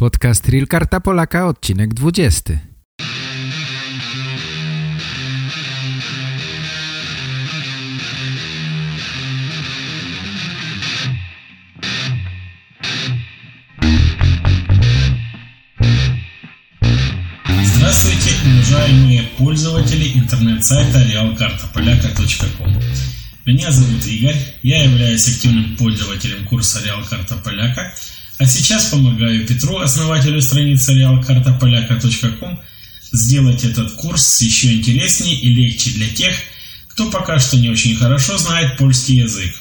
Podcast Real Karta Polaka, odcinek 20. Здравствуйте, уважаемые пользователи интернет-сайта realkartapolyaka.com. Меня зовут Игорь, я являюсь активным пользователем курса Реал Карта Поляка, а сейчас помогаю Петру, основателю страницы realkartapolyaka.com, сделать этот курс еще интереснее и легче для тех, кто пока что не очень хорошо знает польский язык.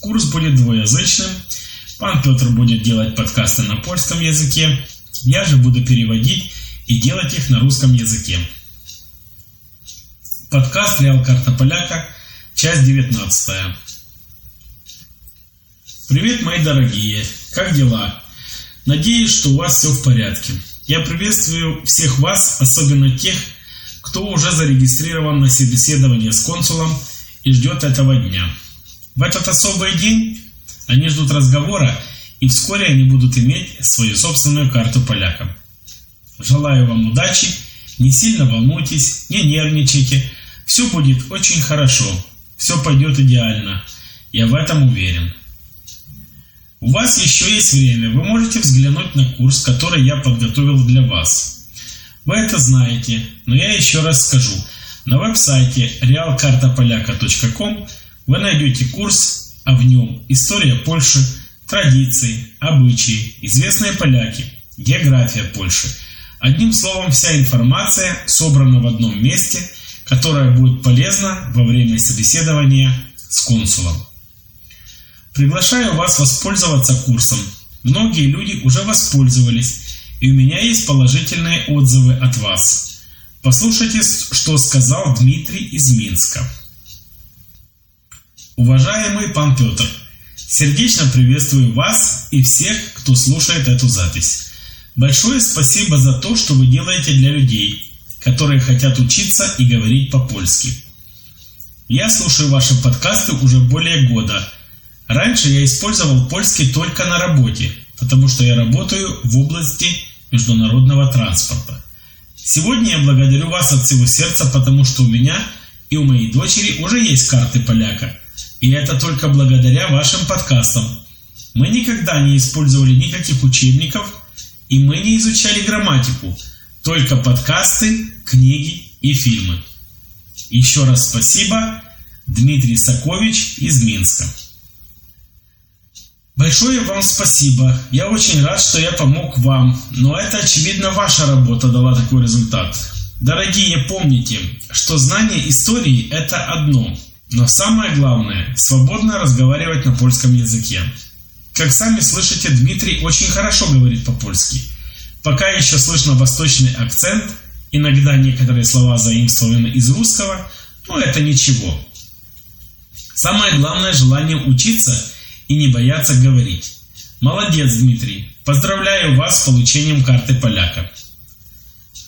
Курс будет двуязычным, пан Петр будет делать подкасты на польском языке, я же буду переводить и делать их на русском языке. Подкаст Реал Карта Поляка, часть 19. Привет, мои дорогие! Как дела? Надеюсь, что у вас все в порядке. Я приветствую всех вас, особенно тех, кто уже зарегистрирован на собеседование с консулом и ждет этого дня. В этот особый день они ждут разговора, и вскоре они будут иметь свою собственную карту поляка. Желаю вам удачи, не сильно волнуйтесь, не нервничайте, все будет очень хорошо, все пойдет идеально, я в этом уверен. У вас еще есть время, вы можете взглянуть на курс, который я подготовил для вас. Вы это знаете, но я еще раз скажу. На веб-сайте realkartapolaka.com вы найдете курс, а в нем история Польши, традиции, обычаи, известные поляки, география Польши – Одним словом, вся информация собрана в одном месте, которая будет полезна во время собеседования с консулом. Приглашаю вас воспользоваться курсом. Многие люди уже воспользовались, и у меня есть положительные отзывы от вас. Послушайте, что сказал Дмитрий из Минска. Уважаемый пан Петр, сердечно приветствую вас и всех, кто слушает эту запись. Большое спасибо за то, что вы делаете для людей, которые хотят учиться и говорить по-польски. Я слушаю ваши подкасты уже более года. Раньше я использовал польский только на работе, потому что я работаю в области международного транспорта. Сегодня я благодарю вас от всего сердца, потому что у меня и у моей дочери уже есть карты поляка. И это только благодаря вашим подкастам. Мы никогда не использовали никаких учебников – и мы не изучали грамматику, только подкасты, книги и фильмы. Еще раз спасибо, Дмитрий Сакович из Минска. Большое вам спасибо. Я очень рад, что я помог вам, но это, очевидно, ваша работа дала такой результат. Дорогие, помните, что знание истории – это одно, но самое главное – свободно разговаривать на польском языке. Как сами слышите, Дмитрий очень хорошо говорит по-польски. Пока еще слышно восточный акцент, иногда некоторые слова заимствованы из русского, но это ничего. Самое главное – желание учиться и не бояться говорить. Молодец, Дмитрий. Поздравляю вас с получением карты поляка.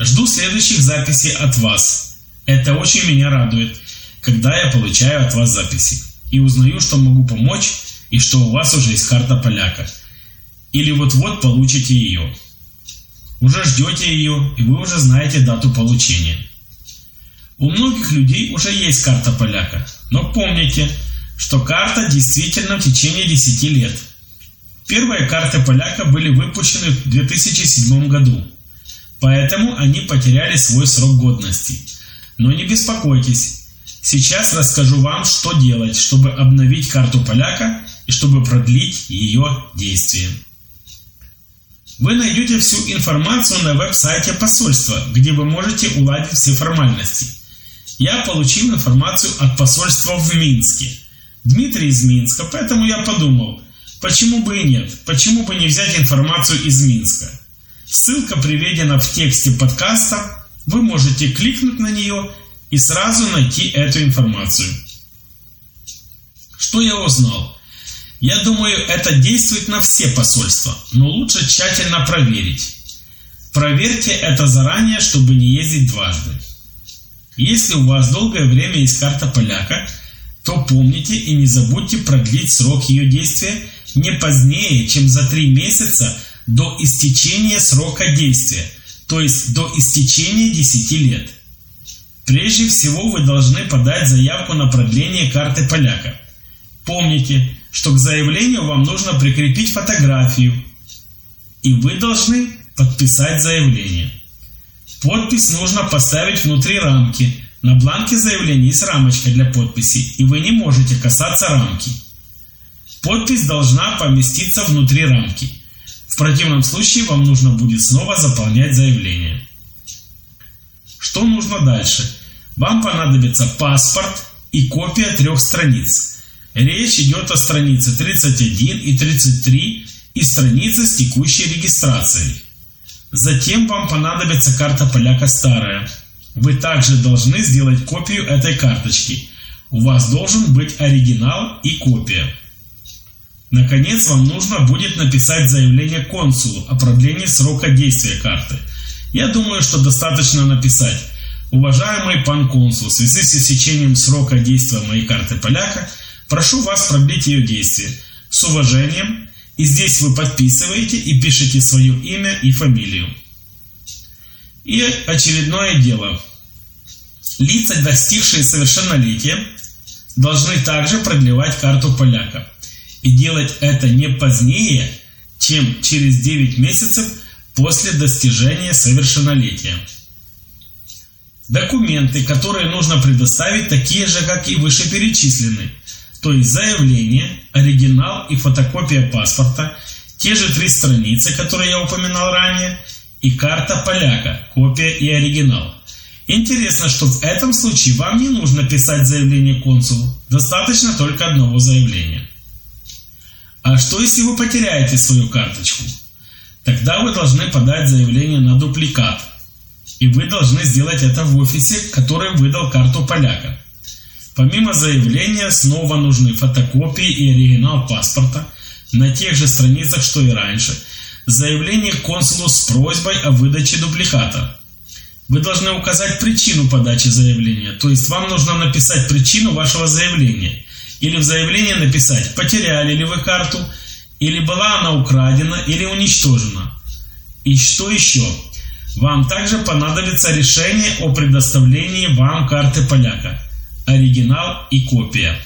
Жду следующих записей от вас. Это очень меня радует, когда я получаю от вас записи и узнаю, что могу помочь и что у вас уже есть карта поляка. Или вот-вот получите ее. Уже ждете ее, и вы уже знаете дату получения. У многих людей уже есть карта поляка, но помните, что карта действительно в течение 10 лет. Первые карты поляка были выпущены в 2007 году, поэтому они потеряли свой срок годности. Но не беспокойтесь, сейчас расскажу вам, что делать, чтобы обновить карту поляка и чтобы продлить ее действие. Вы найдете всю информацию на веб-сайте посольства, где вы можете уладить все формальности. Я получил информацию от посольства в Минске. Дмитрий из Минска, поэтому я подумал, почему бы и нет, почему бы не взять информацию из Минска. Ссылка приведена в тексте подкаста, вы можете кликнуть на нее и сразу найти эту информацию. Что я узнал? Я думаю, это действует на все посольства, но лучше тщательно проверить. Проверьте это заранее, чтобы не ездить дважды. Если у вас долгое время есть карта поляка, то помните и не забудьте продлить срок ее действия не позднее, чем за три месяца до истечения срока действия, то есть до истечения 10 лет. Прежде всего вы должны подать заявку на продление карты поляка. Помните, что к заявлению вам нужно прикрепить фотографию, и вы должны подписать заявление. Подпись нужно поставить внутри рамки. На бланке заявления есть рамочка для подписи, и вы не можете касаться рамки. Подпись должна поместиться внутри рамки. В противном случае вам нужно будет снова заполнять заявление. Что нужно дальше? Вам понадобится паспорт и копия трех страниц. Речь идет о странице 31 и 33 и странице с текущей регистрацией. Затем вам понадобится карта поляка старая. Вы также должны сделать копию этой карточки. У вас должен быть оригинал и копия. Наконец, вам нужно будет написать заявление консулу о продлении срока действия карты. Я думаю, что достаточно написать Уважаемый пан консул, в связи с истечением срока действия моей карты поляка, прошу вас продлить ее действие. С уважением. И здесь вы подписываете и пишете свое имя и фамилию. И очередное дело. Лица, достигшие совершеннолетия, должны также продлевать карту поляка. И делать это не позднее, чем через 9 месяцев после достижения совершеннолетия. Документы, которые нужно предоставить, такие же, как и вышеперечисленные. То есть заявление, оригинал и фотокопия паспорта, те же три страницы, которые я упоминал ранее, и карта поляка, копия и оригинал. Интересно, что в этом случае вам не нужно писать заявление консулу, достаточно только одного заявления. А что если вы потеряете свою карточку? Тогда вы должны подать заявление на дубликат – и вы должны сделать это в офисе, который выдал карту поляка. Помимо заявления, снова нужны фотокопии и оригинал паспорта на тех же страницах, что и раньше. Заявление консулу с просьбой о выдаче дубликата. Вы должны указать причину подачи заявления, то есть вам нужно написать причину вашего заявления. Или в заявлении написать, потеряли ли вы карту, или была она украдена, или уничтожена. И что еще? Вам также понадобится решение о предоставлении вам карты поляка, оригинал и копия.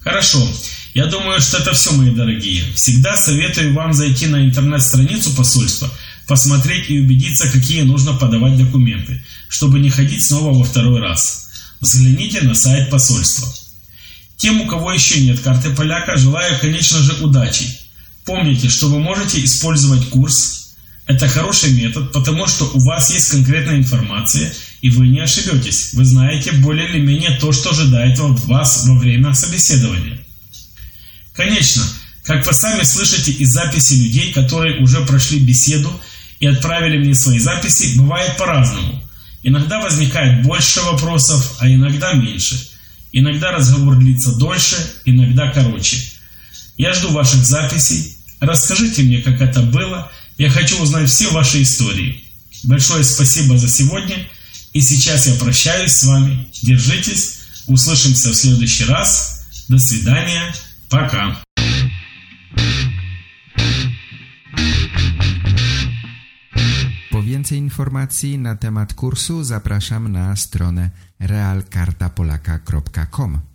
Хорошо, я думаю, что это все, мои дорогие. Всегда советую вам зайти на интернет-страницу посольства, посмотреть и убедиться, какие нужно подавать документы, чтобы не ходить снова во второй раз. Взгляните на сайт посольства. Тем, у кого еще нет карты поляка, желаю, конечно же, удачи. Помните, что вы можете использовать курс это хороший метод, потому что у вас есть конкретная информация, и вы не ошибетесь. Вы знаете более или менее то, что ожидает вас во время собеседования. Конечно, как вы сами слышите из записи людей, которые уже прошли беседу и отправили мне свои записи, бывает по-разному. Иногда возникает больше вопросов, а иногда меньше. Иногда разговор длится дольше, иногда короче. Я жду ваших записей. Расскажите мне, как это было – я хочу узнать все ваши истории. Большое спасибо за сегодня. И сейчас я прощаюсь с вами. Держитесь. Услышимся в следующий раз. До свидания. Пока. Więcej informacji na temat kursu zapraszam na stronę realkartapolaka.com.